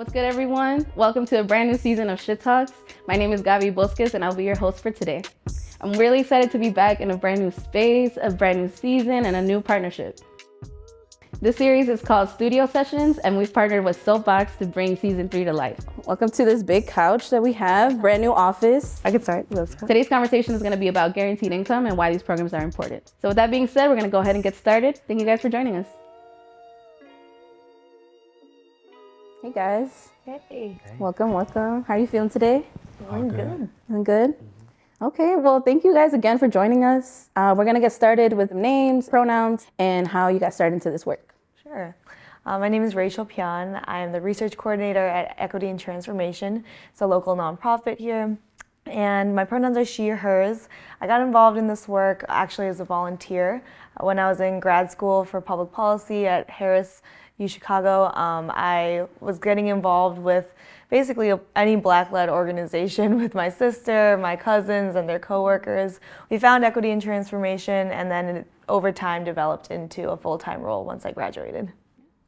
What's good, everyone? Welcome to a brand new season of Shit Talks. My name is Gabi Bosques, and I'll be your host for today. I'm really excited to be back in a brand new space, a brand new season, and a new partnership. This series is called Studio Sessions, and we've partnered with Soapbox to bring season three to life. Welcome to this big couch that we have, brand new office. I can start. Today's conversation is going to be about guaranteed income and why these programs are important. So, with that being said, we're going to go ahead and get started. Thank you guys for joining us. Hey guys. Hey. Welcome, welcome. How are you feeling today? Feeling good. good. Feeling good? Okay, well, thank you guys again for joining us. Uh, we're gonna get started with names, pronouns, and how you got started into this work. Sure. Uh, my name is Rachel Pyon. I am the research coordinator at Equity and Transformation. It's a local nonprofit here. And my pronouns are she or hers. I got involved in this work actually as a volunteer when I was in grad school for public policy at Harris U Chicago. Um, I was getting involved with basically any black-led organization with my sister, my cousins, and their coworkers. We found equity and transformation, and then it, over time developed into a full-time role once I graduated.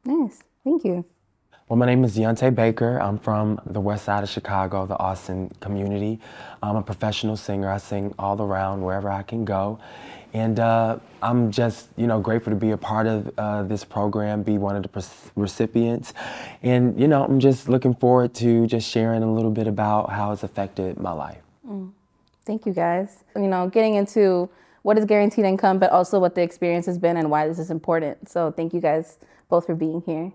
Nice, thank you. Well, my name is Deonte Baker. I'm from the west side of Chicago, the Austin community. I'm a professional singer. I sing all around wherever I can go. And uh, I'm just, you know, grateful to be a part of uh, this program, be one of the recipients. And, you know, I'm just looking forward to just sharing a little bit about how it's affected my life. Mm. Thank you, guys. You know, getting into what is guaranteed income, but also what the experience has been and why this is important. So thank you guys both for being here.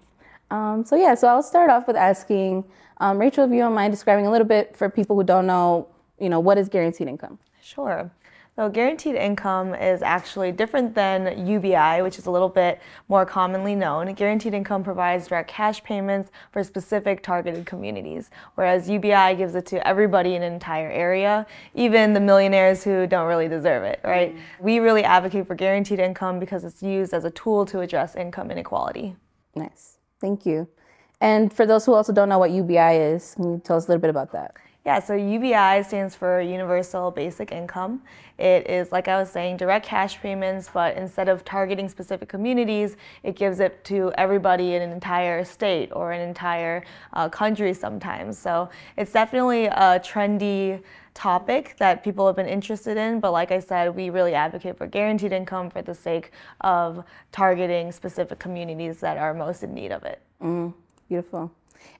Um, so yeah, so I'll start off with asking um, Rachel, if you don't mind describing a little bit for people who don't know, you know, what is guaranteed income? Sure. So guaranteed income is actually different than UBI, which is a little bit more commonly known. Guaranteed income provides direct cash payments for specific targeted communities, whereas UBI gives it to everybody in an entire area, even the millionaires who don't really deserve it, right? Mm. We really advocate for guaranteed income because it's used as a tool to address income inequality. Nice. Thank you. And for those who also don't know what UBI is, can you tell us a little bit about that? Yeah, so UBI stands for Universal Basic Income. It is, like I was saying, direct cash payments, but instead of targeting specific communities, it gives it to everybody in an entire state or an entire uh, country sometimes. So it's definitely a trendy topic that people have been interested in, but like I said, we really advocate for guaranteed income for the sake of targeting specific communities that are most in need of it. Mm, beautiful.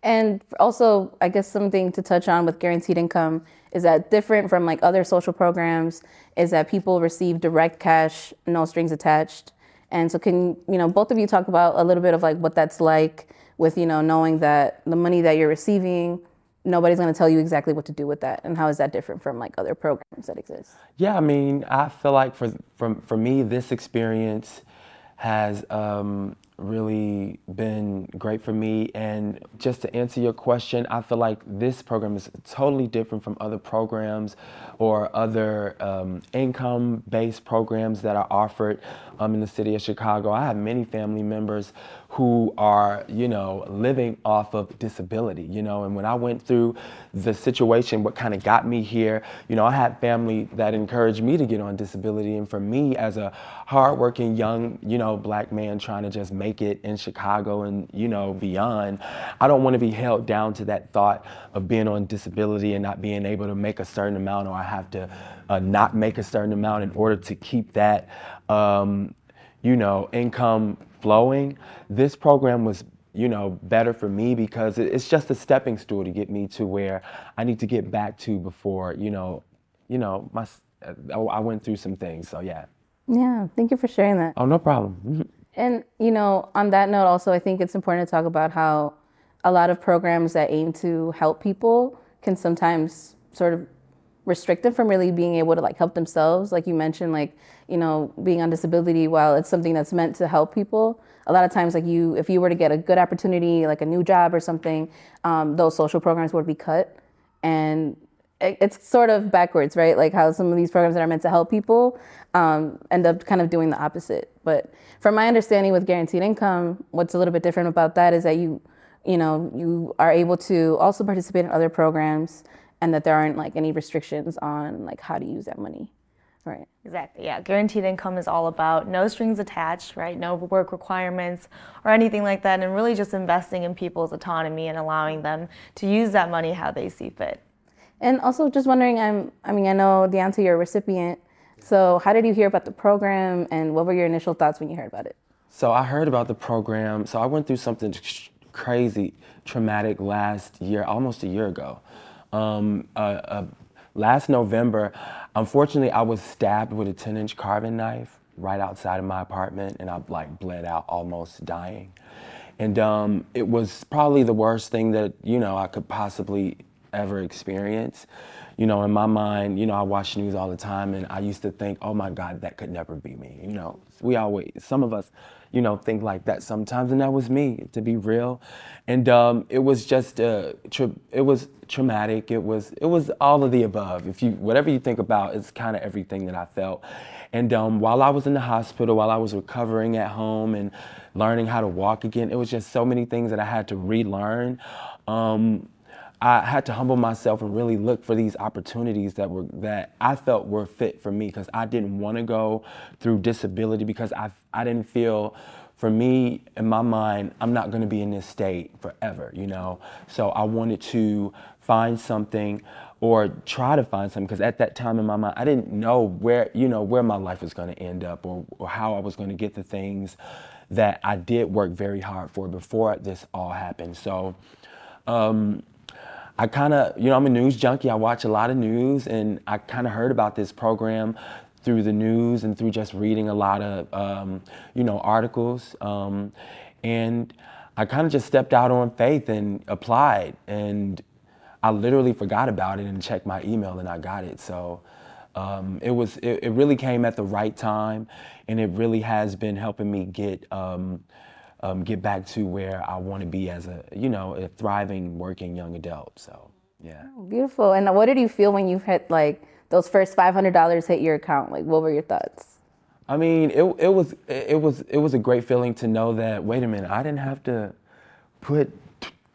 And also, I guess something to touch on with guaranteed income is that different from like other social programs is that people receive direct cash, no strings attached. And so can you know both of you talk about a little bit of like what that's like with you know knowing that the money that you're receiving nobody's going to tell you exactly what to do with that and how is that different from like other programs that exist yeah i mean i feel like for for, for me this experience has um, really been great for me. And just to answer your question, I feel like this program is totally different from other programs or other um, income based programs that are offered um, in the city of Chicago. I have many family members who are, you know, living off of disability, you know, and when I went through the situation, what kind of got me here, you know, I had family that encouraged me to get on disability. And for me, as a hardworking young, you know, black man trying to just make it in Chicago and, you know, beyond, I don't want to be held down to that thought of being on disability and not being able to make a certain amount or I have to uh, not make a certain amount in order to keep that, um, you know, income flowing, this program was you know better for me because it's just a stepping stool to get me to where I need to get back to before you know you know my uh, I went through some things so yeah. Yeah thank you for sharing that. Oh no problem and you know on that note also I think it's important to talk about how a lot of programs that aim to help people can sometimes sort of restrict them from really being able to like help themselves. Like you mentioned like you know being on disability while it's something that's meant to help people a lot of times like you if you were to get a good opportunity like a new job or something um, those social programs would be cut. And it's sort of backwards right like how some of these programs that are meant to help people um, end up kind of doing the opposite but from my understanding with guaranteed income what's a little bit different about that is that you you know you are able to also participate in other programs and that there aren't like any restrictions on like how to use that money Right. Exactly. Yeah. Guaranteed income is all about no strings attached, right? No work requirements or anything like that, and really just investing in people's autonomy and allowing them to use that money how they see fit. And also, just wondering, I'm, I mean, I know Deonte, you're a recipient. So, how did you hear about the program, and what were your initial thoughts when you heard about it? So I heard about the program. So I went through something crazy, traumatic last year, almost a year ago. Um, uh, uh, last November, unfortunately, I was stabbed with a 10-inch carving knife right outside of my apartment, and I like bled out, almost dying. And um, it was probably the worst thing that you know I could possibly ever experience. You know, in my mind, you know, I watch news all the time, and I used to think, oh my God, that could never be me. You know, we always, some of us, you know, think like that sometimes, and that was me, to be real. And um, it was just, uh, tra- it was traumatic. It was, it was all of the above. If you, whatever you think about, it's kind of everything that I felt. And um, while I was in the hospital, while I was recovering at home and learning how to walk again, it was just so many things that I had to relearn. Um, I had to humble myself and really look for these opportunities that were that I felt were fit for me because I didn't want to go through disability because I I didn't feel for me in my mind I'm not going to be in this state forever, you know. So I wanted to find something or try to find something because at that time in my mind I didn't know where you know where my life was going to end up or, or how I was going to get the things that I did work very hard for before this all happened. So um, I kind of, you know, I'm a news junkie. I watch a lot of news, and I kind of heard about this program through the news and through just reading a lot of, um, you know, articles. Um, and I kind of just stepped out on faith and applied. And I literally forgot about it and checked my email, and I got it. So um, it was, it, it, really came at the right time, and it really has been helping me get um, get back to where I want to be as a, you know, a thriving, working young adult. So, yeah. Oh, beautiful. And what did you feel when you hit like those first five hundred dollars hit your account? Like, what were your thoughts? I mean, it it was it was it was a great feeling to know that. Wait a minute, I didn't have to put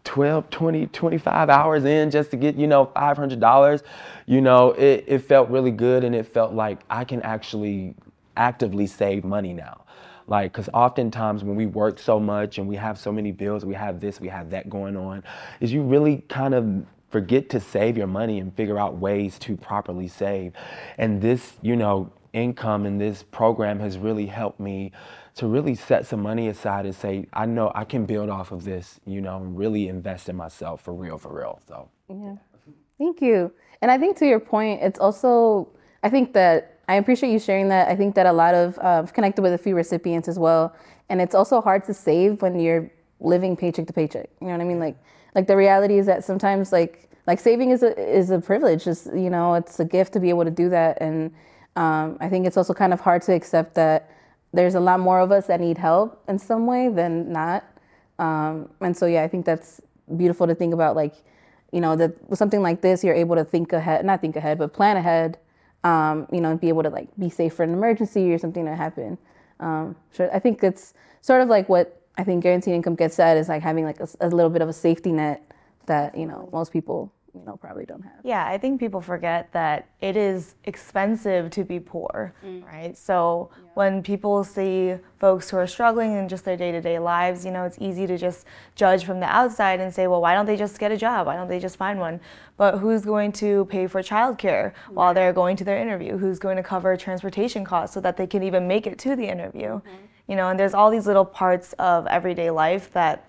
12, 20, 25 hours in just to get, you know, $500. You know, it, it felt really good and it felt like I can actually actively save money now. Like, because oftentimes when we work so much and we have so many bills, we have this, we have that going on, is you really kind of forget to save your money and figure out ways to properly save. And this, you know, income and this program has really helped me to really set some money aside and say, I know I can build off of this, you know, and really invest in myself for real, for real. So, yeah. Thank you. And I think to your point, it's also, I think that I appreciate you sharing that. I think that a lot of uh, connected with a few recipients as well, and it's also hard to save when you're living paycheck to paycheck. You know what I mean? Like, like the reality is that sometimes like like saving is a is a privilege. Just you know, it's a gift to be able to do that, and um, I think it's also kind of hard to accept that there's a lot more of us that need help in some way than not. Um, and so yeah, I think that's beautiful to think about. Like, you know, that with something like this, you're able to think ahead, not think ahead, but plan ahead um, you know, be able to like be safe for an emergency or something to happen. Um, sure, I think it's sort of like what I think guaranteed income gets at is like having like a, a little bit of a safety net that you know most people you know probably don't have. Yeah, I think people forget that it is expensive to be poor, mm. right? So yeah. when people see folks who are struggling in just their day-to-day lives, you know, it's easy to just judge from the outside and say, well, why don't they just get a job? Why don't they just find one? But who's going to pay for childcare while they're going to their interview? Who's going to cover transportation costs so that they can even make it to the interview? Mm-hmm. You know, and there's all these little parts of everyday life that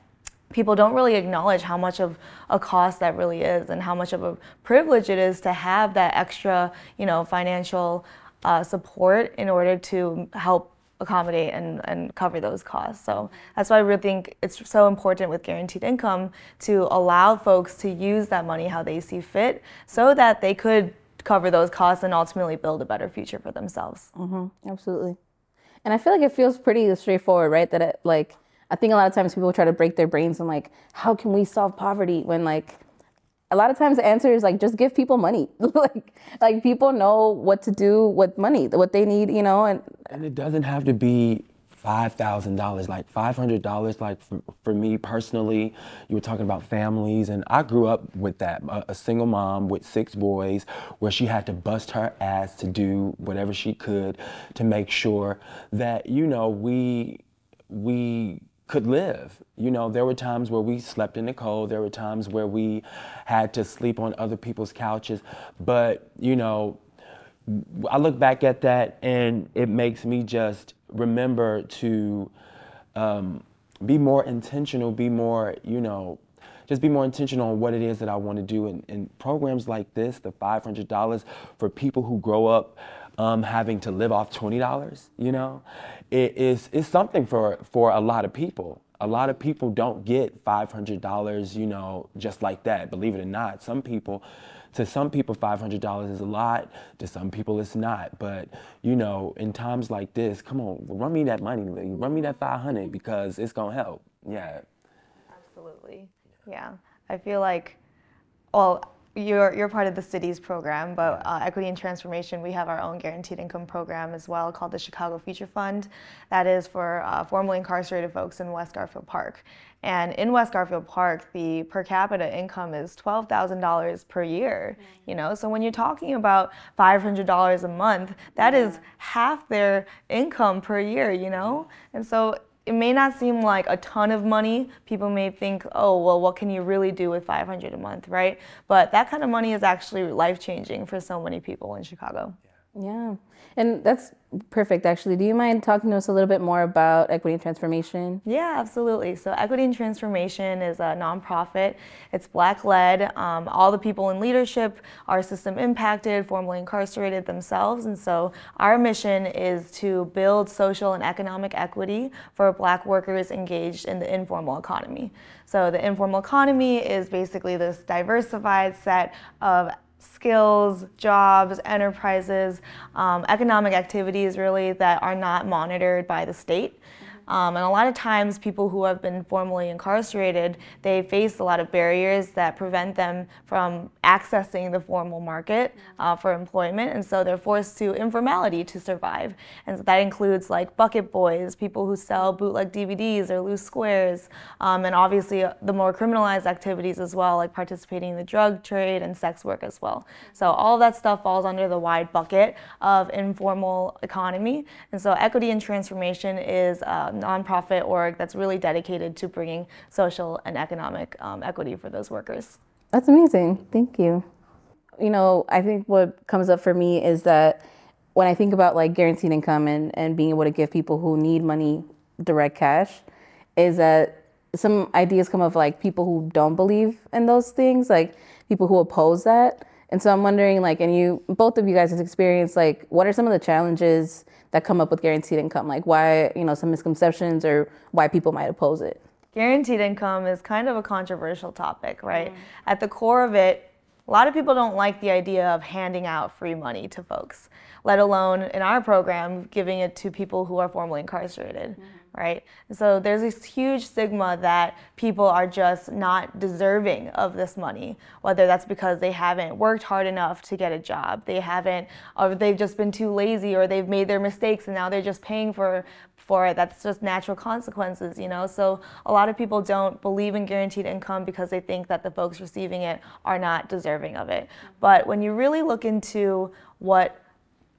people don't really acknowledge how much of a cost that really is and how much of a privilege it is to have that extra, you know, financial uh, support in order to help accommodate and, and cover those costs. So that's why I really think it's so important with guaranteed income to allow folks to use that money how they see fit so that they could cover those costs and ultimately build a better future for themselves. Mm-hmm, absolutely. And I feel like it feels pretty straightforward, right? That it like I think a lot of times people try to break their brains and like, how can we solve poverty when like a lot of times the answer is like just give people money. like like people know what to do with money, what they need, you know, and and it doesn't have to be $5,000, like $500, like for, for, me personally, you were talking about families, and I grew up with that. A, a, single mom with six boys, where she had to bust her ass to do whatever she could to make sure that, you know, we, we could live. You know, there were times where we slept in the cold, there were times where we had to sleep on other people's couches, but, you know, I look back at that and it makes me just remember to um, be more intentional, be more, you know, just be more intentional on what it is that I want to do. And, and programs like this, the $500 for people who grow up um, having to live off $20, you know, it is it's something for, for a lot of people. A lot of people don't get $500, you know, just like that, believe it or not. Some people to some people, $500 is a lot. To some people, it's not. But, you know, in times like this, come on, run me that money. Run me that 500 because it's going to help. Yeah. Absolutely. Yeah. I feel like, well, you're, you're part of the city's program, but uh, Equity and Transformation, we have our own guaranteed income program as well called the Chicago Future Fund. That is for uh, formerly incarcerated folks in West Garfield Park. And in West Garfield Park, the per capita income is $12,000 per year, you know? So when you're talking about $500 a month, that is half their income per year, you know? And so it may not seem like a ton of money. People may think, oh, well, what can you really do with 500 a month, right? But that kind of money is actually life changing for so many people in Chicago. Yeah. And that's perfect, actually. Do you mind talking to us a little bit more about Equity and Transformation? Yeah, absolutely. So, Equity and Transformation is a nonprofit. It's Black led. Um, all the people in leadership are system impacted, formerly incarcerated themselves. And so, our mission is to build social and economic equity for Black workers engaged in the informal economy. So, the informal economy is basically this diversified set of skills, jobs, enterprises, um, economic activities really that are not monitored by the state. Um, and a lot of times, people who have been formally incarcerated, they face a lot of barriers that prevent them from accessing the formal market uh, for employment. And so they're forced to informality to survive. And so that includes like bucket boys, people who sell bootleg DVDs or loose squares, um, and obviously uh, the more criminalized activities as well, like participating in the drug trade and sex work as well. So all that stuff falls under the wide bucket of informal economy. And so equity and transformation is uh, nonprofit org that's really dedicated to bringing social and economic um, equity for those workers. That's amazing. Thank you. You know, I think what comes up for me is that when I think about like guaranteed income and, and being able to give people who need money direct cash, is that some ideas come of like people who don't believe in those things, like people who oppose that. And so I'm wondering, like, and you, both of you guys' experience, like, what are some of the challenges that come up with guaranteed income? Like why, you know, some misconceptions or why people might oppose it? Guaranteed income is kind of a controversial topic, right? Mm. At the core of it, a lot of people don't like the idea of handing out free money to folks, let alone in our program, giving it to people who are formerly incarcerated. Mm-hmm right? So there's this huge stigma that people are just not deserving of this money, whether that's because they haven't worked hard enough to get a job, they haven't, or they've just been too lazy, or they've made their mistakes and now they're just paying for for it. That's just natural consequences, you know. So a lot of people don't believe in guaranteed income because they think that the folks receiving it are not deserving of it. But when you really look into what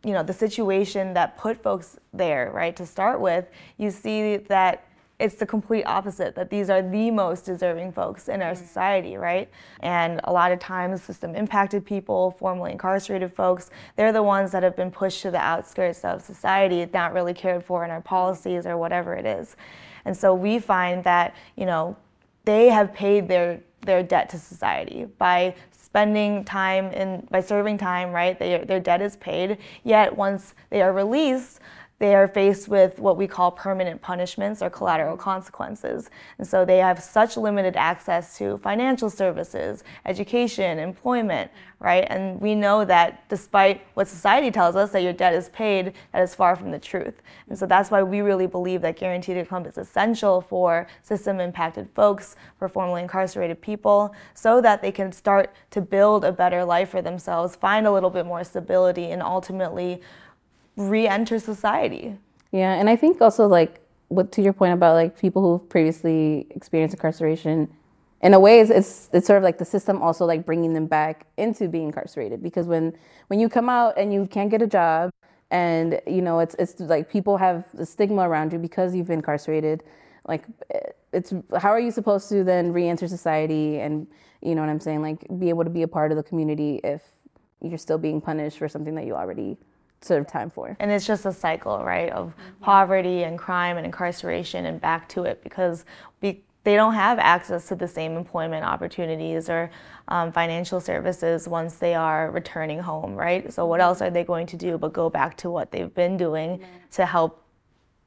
you know the situation that put folks there right to start with you see that it's the complete opposite that these are the most deserving folks in our mm-hmm. society right and a lot of times system impacted people formerly incarcerated folks they're the ones that have been pushed to the outskirts of society not really cared for in our policies or whatever it is and so we find that you know they have paid their their debt to society by spending time in by serving time, right? They, their debt is paid. Yet once they are released, they are faced with what we call permanent punishments or collateral consequences. And so they have such limited access to financial services, education, employment, right? And we know that despite what society tells us that your debt is paid, that is far from the truth. And so that's why we really believe that guaranteed income is essential for system impacted folks, for formerly incarcerated people, so that they can start to build a better life for themselves, find a little bit more stability, and ultimately re-enter society. Yeah, and I think also like what to your point about like people who've previously experienced incarceration, in a way, it's, it's it's sort of like the system also like bringing them back into being incarcerated because when when you come out and you can't get a job and you know it's it's like people have the stigma around you because you've been incarcerated like eh, it's how are you supposed to then re-enter society and you know what i'm saying like be able to be a part of the community if you're still being punished for something that you already served time for and it's just a cycle right of mm-hmm. poverty and crime and incarceration and back to it because we they don't have access to the same employment opportunities or um, financial services once they are returning home, right? So what else are they going to do but go back to what they've been doing to help,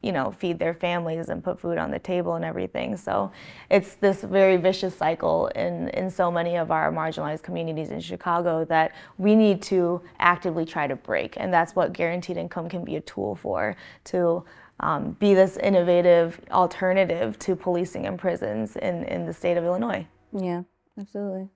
you know, feed their families and put food on the table and everything. So it's this very vicious cycle in, in so many of our marginalized communities in Chicago that we need to actively try to break. And that's what guaranteed income can be a tool for to um, be this innovative alternative to policing and prisons in, in the state of Illinois. Yeah, absolutely.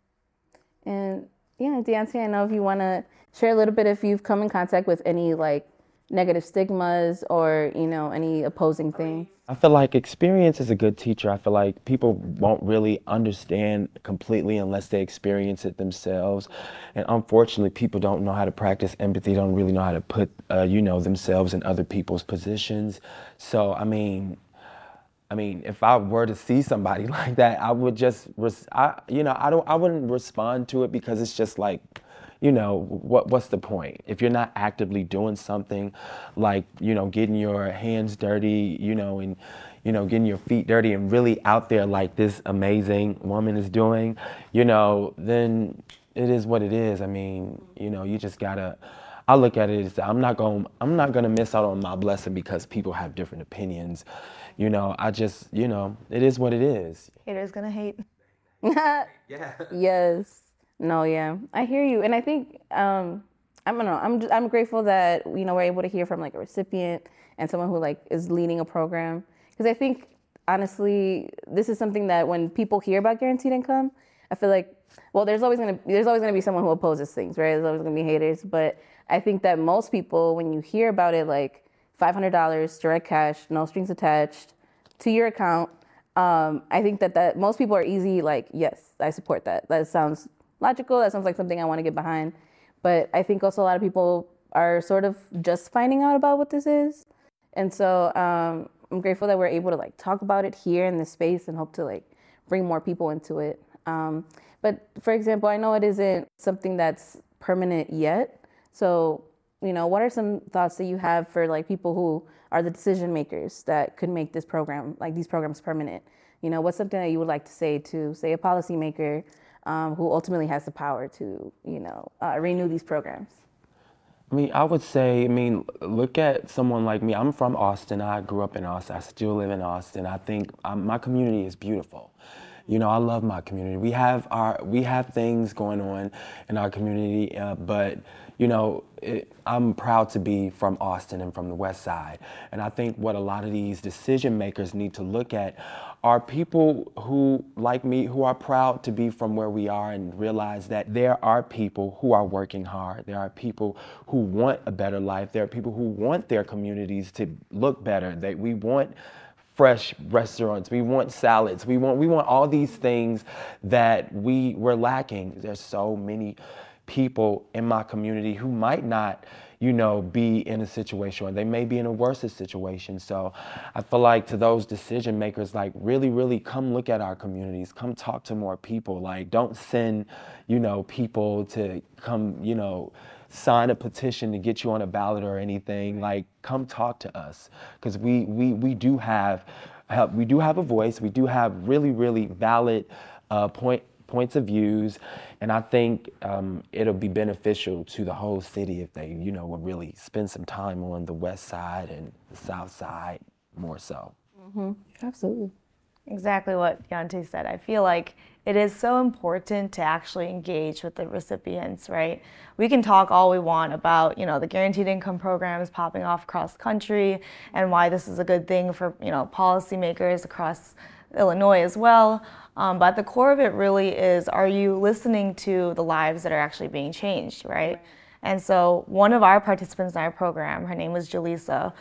And yeah, Deonte, I know if you want to share a little bit if you've come in contact with any like negative stigmas or you know any opposing things i feel like experience is a good teacher. I feel like people won't really understand completely unless they experience it themselves. And unfortunately people don't know how to practice empathy. Don't really know how to put uh, you know themselves in other people's positions. So i mean I mean, if I were to see somebody like that, I would just, res- I, you know, I don't, I wouldn't respond to it because it's just like, you know, what what's the point? If you're not actively doing something like, you know, getting your hands dirty, you know, and you know, getting your feet dirty and really out there like this amazing woman is doing, you know, then it is what it is. I mean, you know, you just gotta I look at it as I'm not going I'm not gonna miss out on my blessing because people have different opinions. You know, I just, you know, it is what it is. Haters gonna hate. yeah. Yes. No, yeah, I hear you, and I think um, I don't know. I'm just, I'm grateful that you know we're able to hear from like a recipient and someone who like is leading a program because I think honestly this is something that when people hear about guaranteed income, I feel like well there's always gonna there's always gonna be someone who opposes things, right? There's always gonna be haters, but I think that most people when you hear about it like $500 direct cash, no strings attached to your account. Um, I think that, that most people are easy, like, yes, I support that. That sounds logical. That sounds like something I want to get behind. But I think also a lot of people are sort of just finding out about what this is. And so um, I'm grateful that we're able to like talk about it here in this space and hope to like bring more people into it. Um, but for example, I know it isn't something that's permanent yet. So, you know, what are some thoughts that you have for like people who are the decision makers that could make this program, like these programs permanent? You know, what's something that you would like to say to, say, a policymaker um, who ultimately has the power to, you know, uh, renew these programs? I mean, I would say, I mean, look at someone like me. I'm from Austin. I grew up in Austin. I still live in Austin. I think um, my community is beautiful. You know, I love my community. We have our we have things going on in our community, uh, but you know, it, I'm proud to be from Austin and from the West Side. And I think what a lot of these decision makers need to look at are people who, like me, who are proud to be from where we are and realize that there are people who are working hard. There are people who want a better life. There are people who want their communities to look better. That we want fresh restaurants. We want salads. We want we want all these things that we were lacking. There's so many people in my community who might not, you know, be in a situation or they may be in a worse situation. So I feel like to those decision makers, like really, really come look at our communities, come talk to more people. Like don't send, you know, people to come, you know, sign a petition to get you on a ballot or anything. Like come talk to us because we, we, we do have, have, we do have a voice. We do have really, really valid uh, point points of views, and I think um, it'll be beneficial to the whole city if they, you know, would really spend some time on the west side and the south side more so. Mm-hmm. Absolutely. Exactly what Yante said. I feel like it is so important to actually engage with the recipients, right? We can talk all we want about, you know, the guaranteed income programs popping off across country and why this is a good thing for, you know, policymakers across Illinois as well. Um, but the core of it really is are you listening to the lives that are actually being changed, right? And so one of our participants in our program, her name was Jaleesa.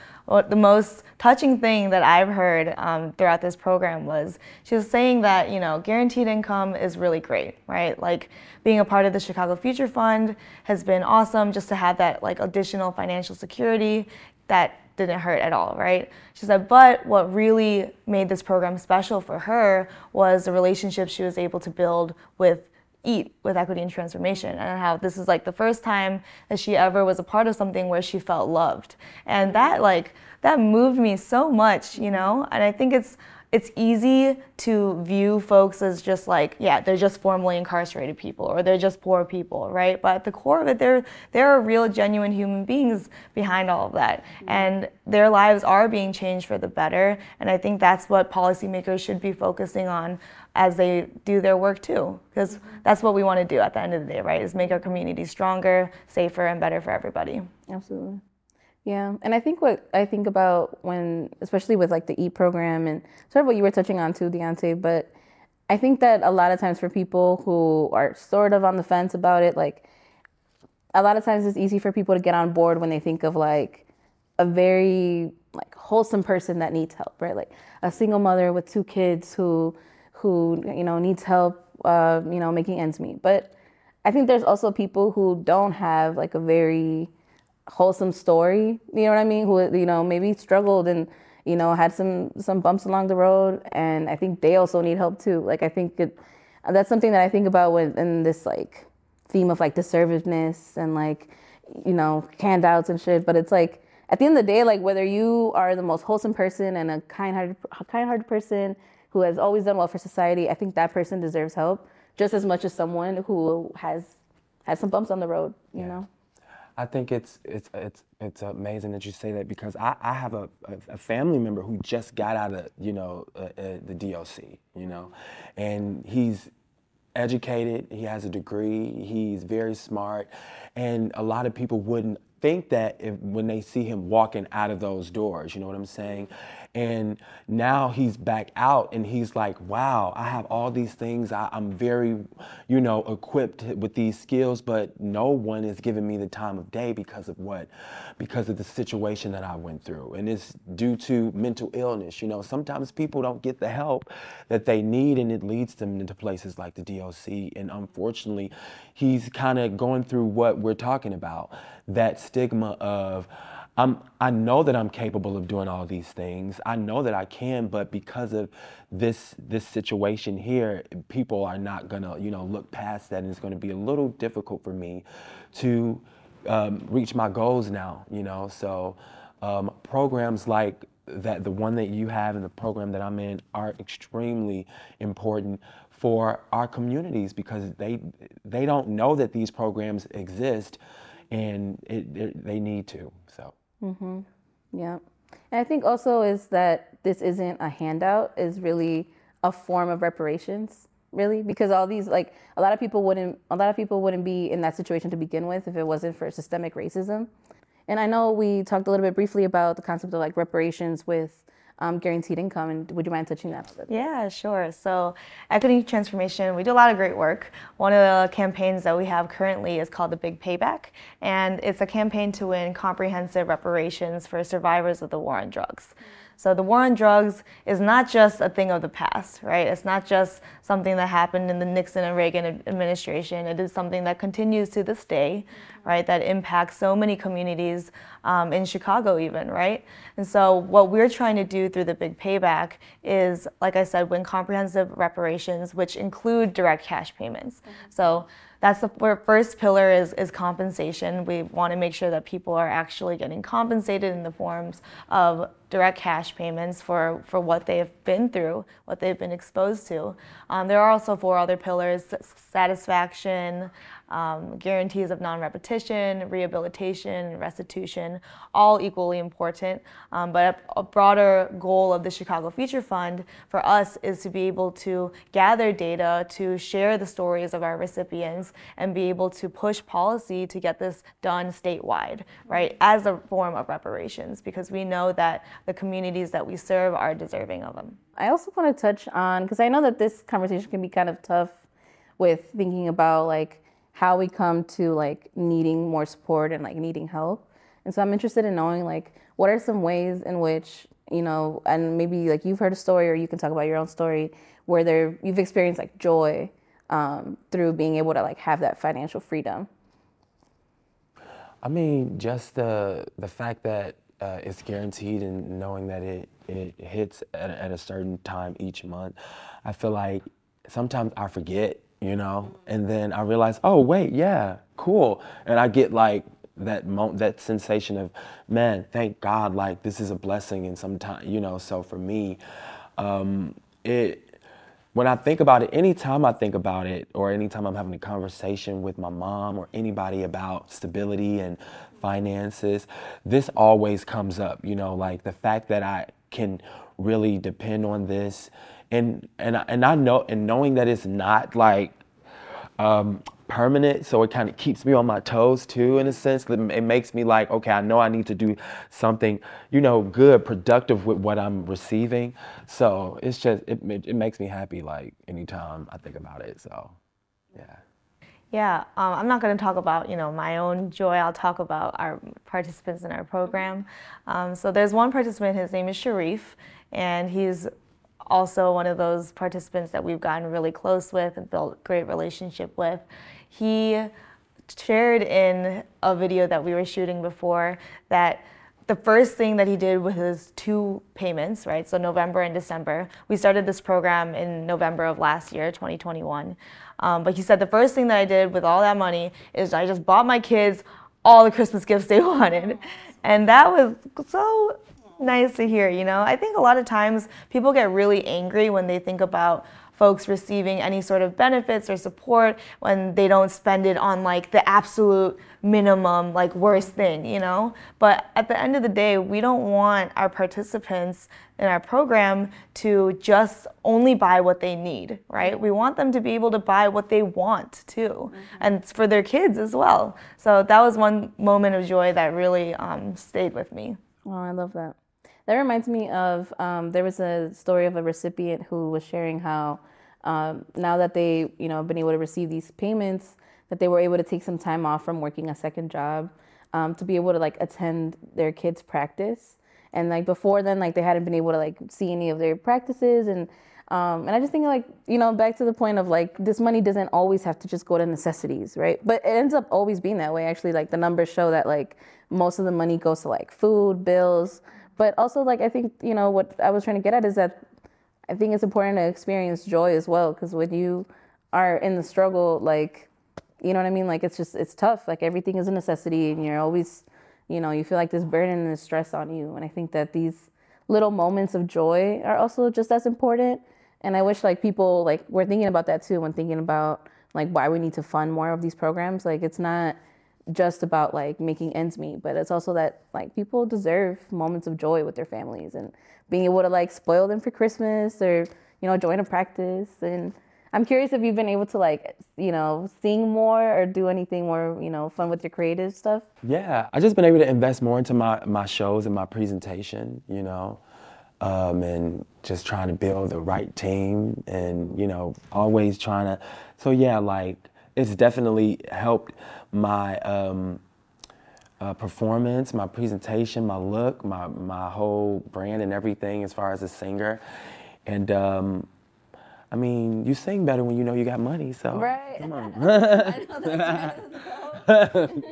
the most touching thing that I've heard um, throughout this program was she was saying that you know guaranteed income is really great, right? Like being a part of the Chicago Future Fund has been awesome just to have that like additional financial security that didn't hurt at all, right? She said, but what really made this program special for her was the relationship she was able to build with eat with equity and transformation and how this is like the first time that she ever was a part of something where she felt loved and that like that moved me so much you know and i think it's it's easy to view folks as just like, yeah, they're just formally incarcerated people or they're just poor people, right? But at the core of it, there there are real, genuine human beings behind all of that, mm-hmm. and their lives are being changed for the better. And I think that's what policymakers should be focusing on as they do their work too, because mm-hmm. that's what we want to do at the end of the day, right? Is make our communities stronger, safer, and better for everybody. Absolutely. Yeah, and I think what I think about when, especially with like the E program and sort of what you were touching on too, Deonte, but I think that a lot of times for people who are sort of on the fence about it, like a lot of times it's easy for people to get on board when they think of like a very like wholesome person that needs help, right? Like a single mother with two kids who who you know needs help, uh, you know, making ends meet. But I think there's also people who don't have like a very wholesome story, you know what I mean? Who you know maybe struggled and you know had some some bumps along the road, and I think they also need help too. Like I think it, that's something that I think about when in this like theme of like deservedness and like you know handouts and shit. But it's like at the end of the day, like whether you are the most wholesome person and a kind-hearted kind-hearted person who has always done well for society, I think that person deserves help just as much as someone who has had some bumps on the road. You yeah. know. I think it's it's it's it's amazing that you say that because I, I have a, a, family member who just got out of you know uh, uh, the DOC, you know, and he's educated, he has a degree, he's very smart, and a lot of people wouldn't think that if, when they see him walking out of those doors, you know what I'm saying? And now he's back out and he's like, wow, I have all these things. I, am very, you know, equipped with these skills, but no one is giving me the time of day because of what? Because of the situation that I went through. And it's due to mental illness. You know, sometimes people don't get the help that they need and it leads them into places like the DOC. And unfortunately, he's kind of going through what we're talking about that stigma of, I'm, I know that I'm capable of doing all these things. I know that I can, but because of this this situation here, people are not gonna, you know, look past that, and it's to be a little difficult for me to um, reach my goals now. You know, so um, programs like that, the one that you have and the program that I'm in, are extremely important for our communities because they they don't know that these programs exist, and it, it, they need to. So. Mm-hmm. Yeah. And I think also is that this isn't a handout, is really a form of reparations, really, because all these like a lot of people wouldn't a lot of people wouldn't be in that situation to begin with if it wasn't for systemic racism. And I know we talked a little bit briefly about the concept of like reparations with um, guaranteed income. And would you mind touching that? Yeah, sure. So, equity transformation, we do a lot of great work. One of the campaigns that we have currently is called the Big Payback, and it's a campaign to win comprehensive reparations for survivors of the war on drugs. Mm-hmm. So the war on drugs is not just a thing of the past, right? It's not just something that happened in the Nixon and Reagan administration. It is something that continues to this day, right? That impacts so many communities um, in Chicago, even, right? And so what we're trying to do through the Big Payback is, like I said, win comprehensive reparations, which include direct cash payments. Mm-hmm. So that's the first pillar is, is compensation. We want to make sure that people are actually getting compensated in the forms of direct cash payments for, for what they've been through, what they've been exposed to. Um, there are also four other pillars, satisfaction, um, guarantees of non-repetition, rehabilitation, restitution, all equally important. Um, but a, a, broader goal of the Chicago Future Fund for us is to be able to gather data, to share the stories of our recipients, and be able to push policy to get this done statewide, right, as a form of reparations, because we know that the communities that we serve are deserving of them. I also want to touch on, because I know that this conversation can be kind of tough with thinking about like how we come to like needing more support and like needing help. And so I'm interested in knowing like what are some ways in which you know, and maybe like you've heard a story or you can talk about your own story where there you've experienced like joy um, through being able to like have that financial freedom. I mean, just the the fact that uh, it's guaranteed and knowing that it it hits at, at a certain time each month. I feel like sometimes I forget, you know, and then I realize, oh wait, yeah, cool, and I get like that mo- that sensation of, man, thank God, like this is a blessing, and sometimes, you know, so for me, um, it when I think about it, anytime I think about it, or anytime I'm having a conversation with my mom or anybody about stability and finances, this always comes up. You know, like the fact that I can really depend on this, and and and I know, and knowing that it's not like um, permanent, so it kind of keeps me on my toes too, in a sense. It makes me like, okay, I know I need to do something, you know, good, productive with what I'm receiving. So it's just, it, it makes me happy, like, anytime I think about it. So, yeah. Yeah, um, I'm not going to talk about you know my own joy. I'll talk about our participants in our program. Um, so there's one participant. His name is Sharif, and he's also one of those participants that we've gotten really close with and built great relationship with. He shared in a video that we were shooting before that the first thing that he did with his two payments, right? So November and December. We started this program in November of last year, 2021. Um, but he said the first thing that I did with all that money is I just bought my kids all the Christmas gifts they wanted. And that was so nice to hear, you know? I think a lot of times people get really angry when they think about folks receiving any sort of benefits or support when they don't spend it on like the absolute minimum, like worst thing, you know? But at the end of the day, we don't want our participants in our program to just only buy what they need, right? We want them to be able to buy what they want too, mm-hmm. and for their kids as well. So that was one moment of joy that really um, stayed with me. Oh, I love that. That reminds me of um, there was a story of a recipient who was sharing how um, now that they you know been able to receive these payments, that they were able to take some time off from working a second job um, to be able to like attend their kids' practice. And like before then, like they hadn't been able to like see any of their practices and. Um, and I just think like, you know, back to the point of like, this money doesn't always have to just go to necessities, right? But it ends up always being that way. Actually, like the numbers show that like most of the money goes to like food, bills, but also, like, I think, you know, what I was trying to get at is that I think it's important to experience joy as well. Because when you are in the struggle, like, you know what I mean? Like, it's just, it's tough. Like, everything is a necessity, and you're always, you know, you feel like this burden and this stress on you. And I think that these little moments of joy are also just as important. And I wish, like, people, like, were thinking about that too when thinking about, like, why we need to fund more of these programs. Like, it's not, just about like making ends meet, but it's also that like people deserve moments of joy with their families and being able to like spoil them for Christmas or you know join a practice. And I'm curious if you've been able to like you know sing more or do anything more you know fun with your creative stuff. Yeah, I just been able to invest more into my my shows and my presentation. You know. Um, and just trying to build the right team and you know always trying to so yeah like it's definitely helped my um, uh, performance, my presentation, my look, my my whole brand and everything as far as a singer. And um, I mean, you sing better when you know you got money. So right. come on.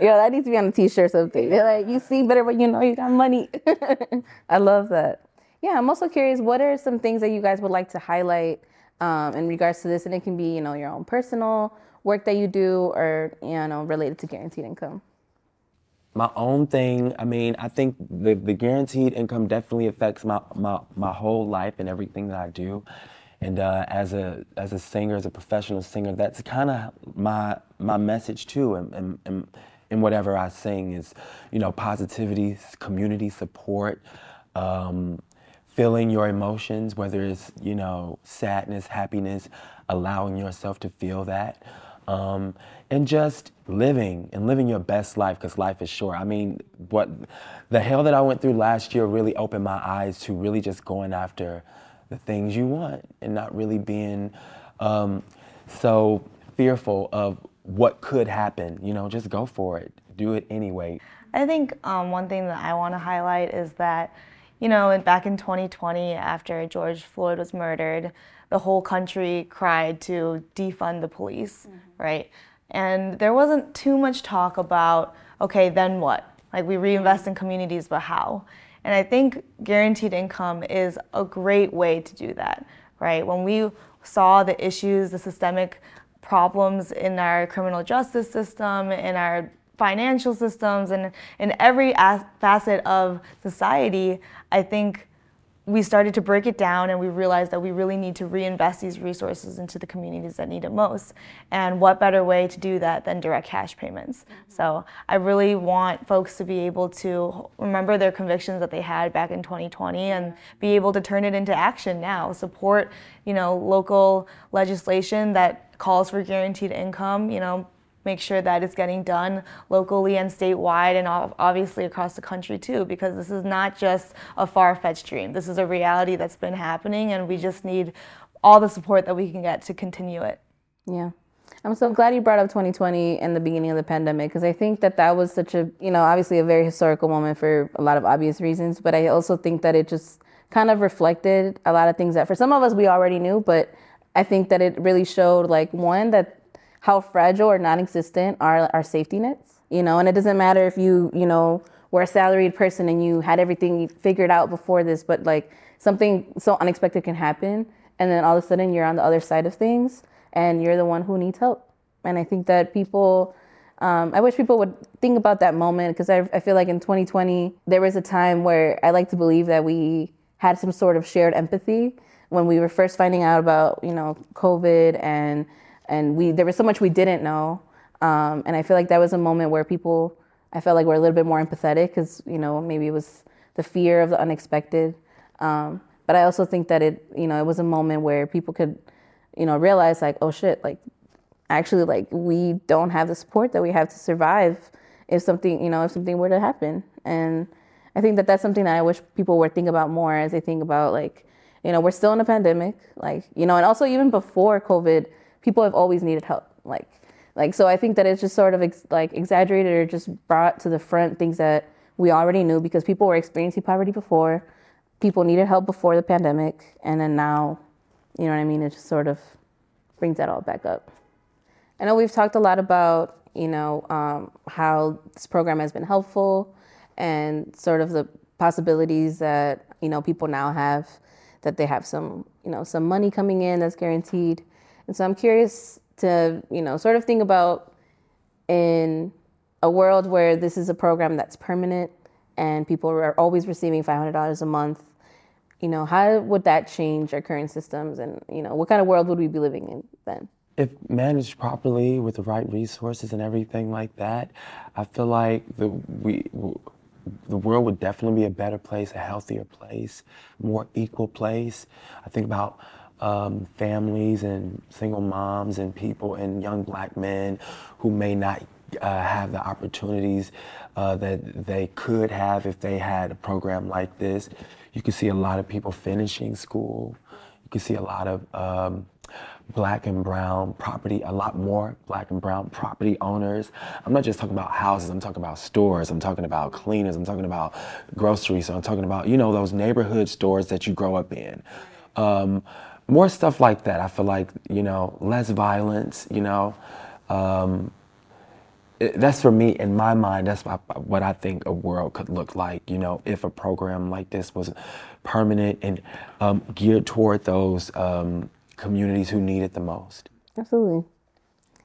Yeah, that needs to be on a t-shirt or something. like you sing better when you know you got money. I love that. Yeah, I'm also curious. What are some things that you guys would like to highlight um, in regards to this? And it can be, you know, your own personal work that you do or you know related to guaranteed income? My own thing, I mean, I think the, the guaranteed income definitely affects my, my, my whole life and everything that I do. And uh, as a as a singer, as a professional singer, that's kind of my my message too. And, and, and, and whatever I sing is, you know, positivity, community support, um, feeling your emotions, whether it's you know sadness, happiness, allowing yourself to feel that um, and just living and living your best life because life is short. I mean, what the hell that I went through last year really opened my eyes to really just going after the things you want and not really being um, so fearful of what could happen. You know, just go for it. Do it anyway. I think um, one thing that I want to highlight is that, you know, back in 2020, after George Floyd was murdered, the whole country cried to defund the police, mm-hmm. right? And there wasn't too much talk about, okay, then what? Like we reinvest in communities, but how? And I think guaranteed income is a great way to do that, right? When we saw the issues, the systemic problems in our criminal justice system, in our financial systems, and in every facet of society, I think we started to break it down and we realized that we really need to reinvest these resources into the communities that need it most. And what better way to do that than direct cash payments? Mm-hmm. So I really want folks to be able to remember their convictions that they had back in 2020 and be able to turn it into action now. Support, you know, local legislation that calls for guaranteed income, you know, make sure that it's getting done locally and statewide and obviously across the country too because this is not just a far-fetched dream. This is a reality that's been happening and we just need all the support that we can get to continue it. Yeah. I'm so glad you brought up 2020 and the beginning of the pandemic because I think that that was such a, you know, obviously a very historical moment for a lot of obvious reasons, but I also think that it just kind of reflected a lot of things that for some of us we already knew, but I think that it really showed like one that how fragile or non-existent are our safety nets you know? And it doesn't matter if you you know were a salaried person and you had everything figured out before this but like something so unexpected can happen and then all of a sudden you're on the other side of things and you're the one who needs help. And i think that people um, i wish people would think about that moment because I, I feel like in 2020 there was a time where i like to believe that we had some sort of shared empathy when we were first finding out about you know covid and and we there was so much we didn't know. Um, and i feel like that was a moment where people i felt like we're a little bit more empathetic because you know maybe it was the fear of the unexpected. Um, but i also think that it you know it was a moment where people could you know realize like oh shit like actually like we don't have the support that we have to survive if something you know if something were to happen. And i think that that's something that i wish people were think about more as they think about like you know we're still in a pandemic like you know and also even before covid people have always needed help. Like, like so I think that it's just sort of ex- like exaggerated or just brought to the front things that we already knew because people were experiencing poverty before, people needed help before the pandemic, and then now, you know what I mean? It just sort of brings that all back up. I know we've talked a lot about you know um, how this program has been helpful and sort of the possibilities that you know people now have that they have some you know some money coming in that's guaranteed and so I'm curious to, you know, sort of think about in a world where this is a program that's permanent and people are always receiving $500 a month, you know, how would that change our current systems and, you know, what kind of world would we be living in then? If managed properly with the right resources and everything like that, I feel like the we the world would definitely be a better place, a healthier place, more equal place. I think about um, families and single moms and people and young black men who may not uh, have the opportunities uh, that they could have if they had a program like this. You can see a lot of people finishing school. You can see a lot of um, black and brown property, a lot more black and brown property owners. I'm not just talking about houses, I'm talking about stores, I'm talking about cleaners, I'm talking about groceries, I'm talking about, you know, those neighborhood stores that you grow up in. Um, more stuff like that. I feel like you know less violence. You know, um, it, that's for me in my mind. That's what I think a world could look like. You know, if a program like this was permanent and um, geared toward those um, communities who need it the most. Absolutely.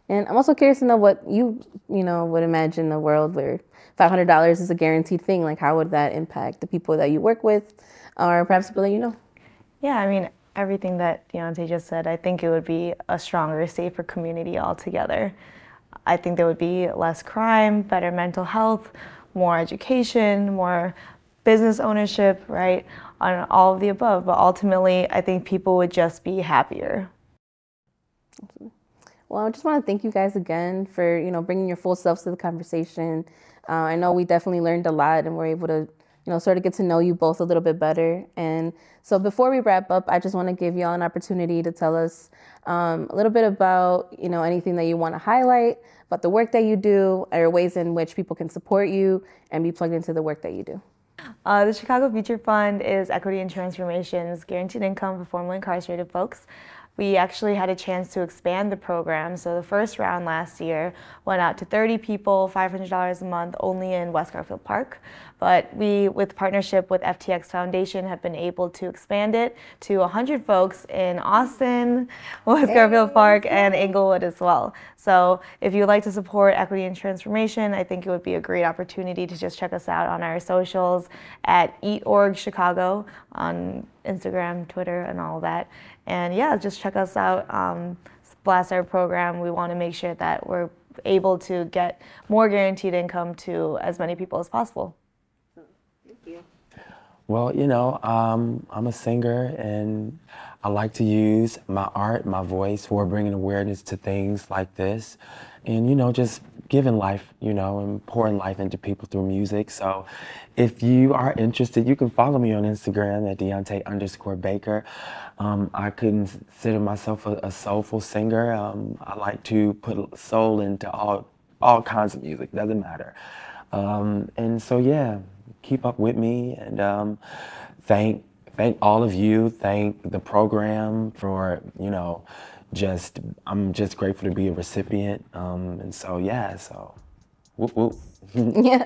And I'm also curious to know what you you know would imagine a world where $500 is a guaranteed thing. Like, how would that impact the people that you work with, or perhaps people that you know? Yeah, I mean, everything that Deonte just said, I think it would be a stronger, safer community altogether. I think there would be less crime, better mental health, more education, more business ownership, right? On all of the above. But ultimately, I think people would just be happier. Well, I just want to thank you guys again for you know bringing your full selves to the conversation. Uh, I know we definitely learned a lot and we're able to you know, sort of get to know you both a little bit better. And so before we wrap up, I just want to give y'all an opportunity to tell us um, a little bit about, you know, anything that you want to highlight about the work that you do or ways in which people can support you and be plugged into the work that you do. Uh, the Chicago Future Fund is equity and transformations, guaranteed income for formerly incarcerated folks we actually had a chance to expand the program. So the first round last year went out to 30 people, $500 a month, only in West Garfield Park. But we, with partnership with FTX Foundation, have been able to expand it to 100 folks in Austin, West. Garfield Park, and Englewood as well. So if you'd like to support equity and transformation, I think it would be a great opportunity to just check us out on our socials at EatOrg Chicago on Instagram, Twitter, and all that. And yeah, just check us out. Um, blast our program. We want to make sure that we're able to get more guaranteed income to as many people as possible. Well, you know, um, I'm a singer and I like to use my art, my voice for bringing awareness to things like this. And, you know, just giving life, you know, and pouring life into people through music. So if you are interested, you can follow me on Instagram at Deonte underscore Baker. Um, I couldn't consider myself a, a soulful singer. Um, I like to put soul into all all kinds of music. Doesn't matter. Um, and so yeah, keep up with me and um, thank thank all of you. Thank the program for you know just I'm just grateful to be a recipient. Um, and so yeah, so whoop whoop. yeah.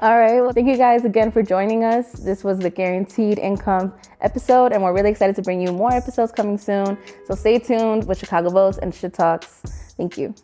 All right. Well, thank you guys again for joining us. This was the Guaranteed Income episode, and we're really excited to bring you more episodes coming soon. So stay tuned with Chicago Votes and Shit Talks. Thank you.